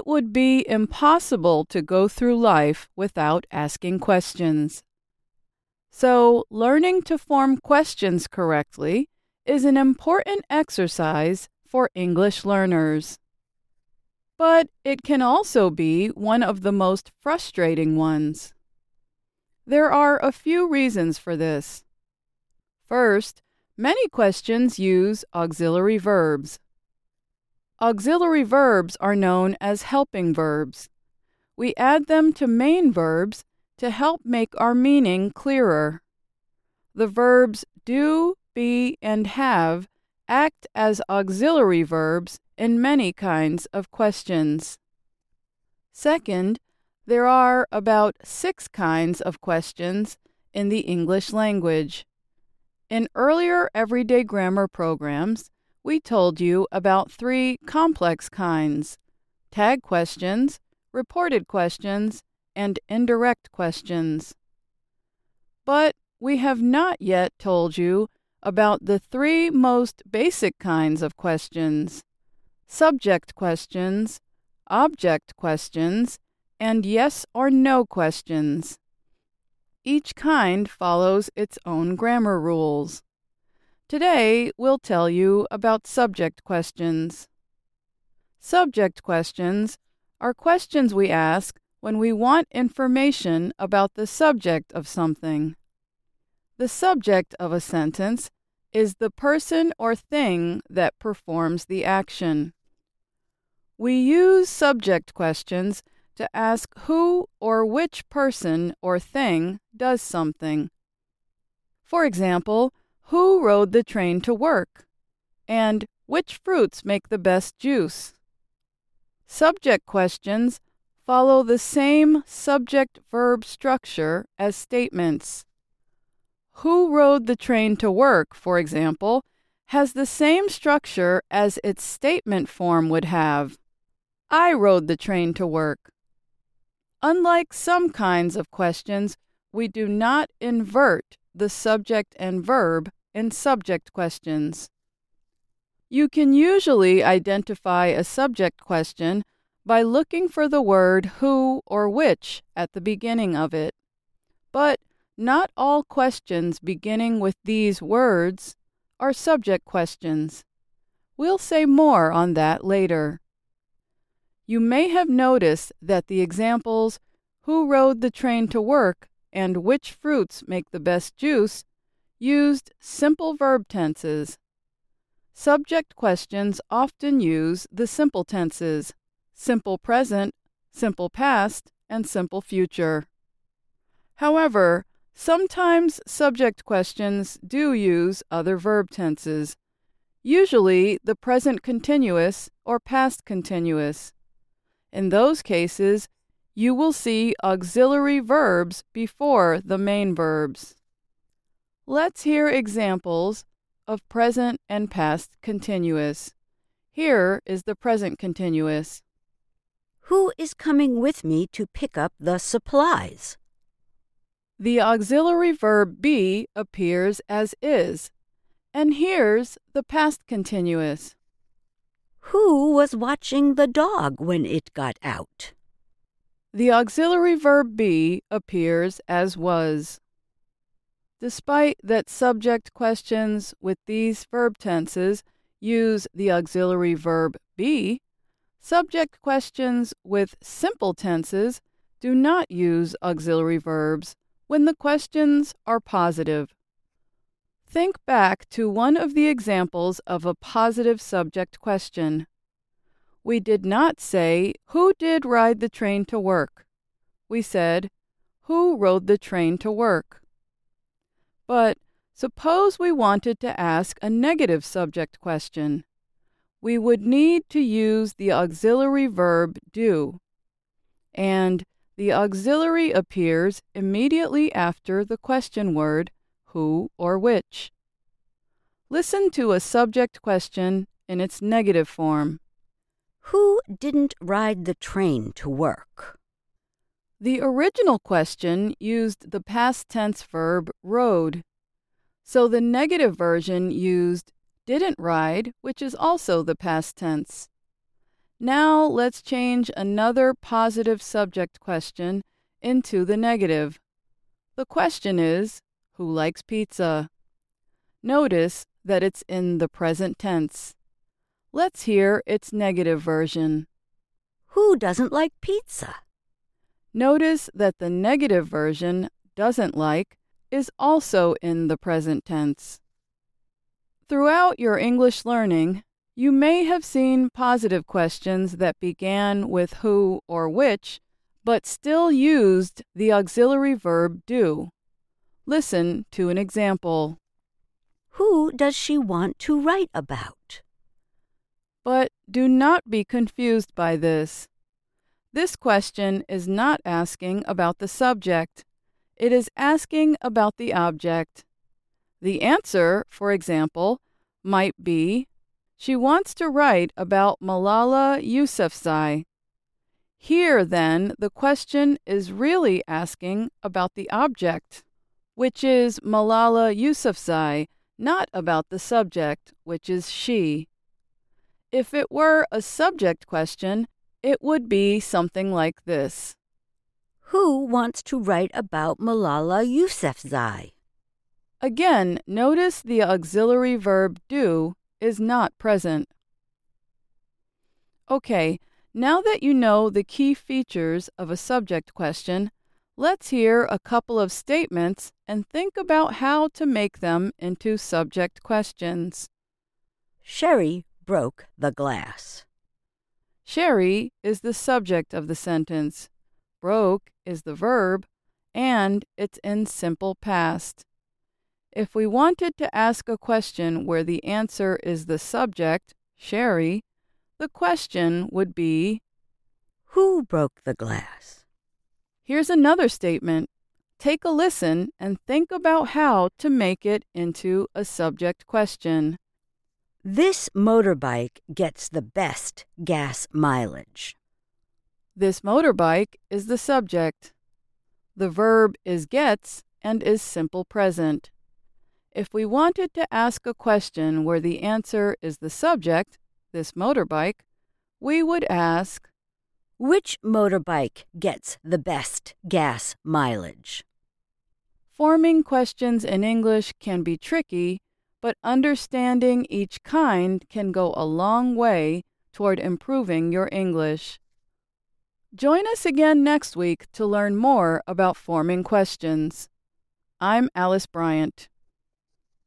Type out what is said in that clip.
it would be impossible to go through life without asking questions. So, learning to form questions correctly is an important exercise for English learners. But it can also be one of the most frustrating ones. There are a few reasons for this. First, many questions use auxiliary verbs. Auxiliary verbs are known as helping verbs. We add them to main verbs to help make our meaning clearer. The verbs do, be, and have act as auxiliary verbs in many kinds of questions. Second, there are about six kinds of questions in the English language. In earlier everyday grammar programs, we told you about three complex kinds tag questions, reported questions, and indirect questions. But we have not yet told you about the three most basic kinds of questions subject questions, object questions, and yes or no questions. Each kind follows its own grammar rules. Today, we'll tell you about subject questions. Subject questions are questions we ask when we want information about the subject of something. The subject of a sentence is the person or thing that performs the action. We use subject questions to ask who or which person or thing does something. For example, who rode the train to work? And which fruits make the best juice? Subject questions follow the same subject verb structure as statements. Who rode the train to work, for example, has the same structure as its statement form would have. I rode the train to work. Unlike some kinds of questions, we do not invert the subject and verb in subject questions. You can usually identify a subject question by looking for the word who or which at the beginning of it. But not all questions beginning with these words are subject questions. We'll say more on that later. You may have noticed that the examples who rode the train to work and which fruits make the best juice used simple verb tenses. Subject questions often use the simple tenses simple present, simple past, and simple future. However, sometimes subject questions do use other verb tenses, usually the present continuous or past continuous. In those cases, you will see auxiliary verbs before the main verbs. Let's hear examples of present and past continuous. Here is the present continuous. Who is coming with me to pick up the supplies? The auxiliary verb be appears as is. And here's the past continuous. Who was watching the dog when it got out? The auxiliary verb be appears as was. Despite that subject questions with these verb tenses use the auxiliary verb be, subject questions with simple tenses do not use auxiliary verbs when the questions are positive. Think back to one of the examples of a positive subject question. We did not say, Who did ride the train to work? We said, Who rode the train to work? But suppose we wanted to ask a negative subject question. We would need to use the auxiliary verb do. And the auxiliary appears immediately after the question word who or which. Listen to a subject question in its negative form. Who didn't ride the train to work? The original question used the past tense verb rode, so the negative version used didn't ride, which is also the past tense. Now let's change another positive subject question into the negative. The question is, Who likes pizza? Notice that it's in the present tense. Let's hear its negative version. Who doesn't like pizza? Notice that the negative version, doesn't like, is also in the present tense. Throughout your English learning, you may have seen positive questions that began with who or which, but still used the auxiliary verb do. Listen to an example. Who does she want to write about? But do not be confused by this. This question is not asking about the subject, it is asking about the object. The answer, for example, might be she wants to write about Malala Yousafzai. Here, then, the question is really asking about the object, which is Malala Yousafzai, not about the subject, which is she. If it were a subject question, it would be something like this Who wants to write about Malala Yousafzai? Again, notice the auxiliary verb do is not present. Okay, now that you know the key features of a subject question, let's hear a couple of statements and think about how to make them into subject questions. Sherry broke the glass. Sherry is the subject of the sentence, broke is the verb, and it's in simple past. If we wanted to ask a question where the answer is the subject, Sherry, the question would be Who broke the glass? Here's another statement. Take a listen and think about how to make it into a subject question. This motorbike gets the best gas mileage. This motorbike is the subject. The verb is gets and is simple present. If we wanted to ask a question where the answer is the subject, this motorbike, we would ask, Which motorbike gets the best gas mileage? Forming questions in English can be tricky, but understanding each kind can go a long way toward improving your English. Join us again next week to learn more about forming questions. I'm Alice Bryant.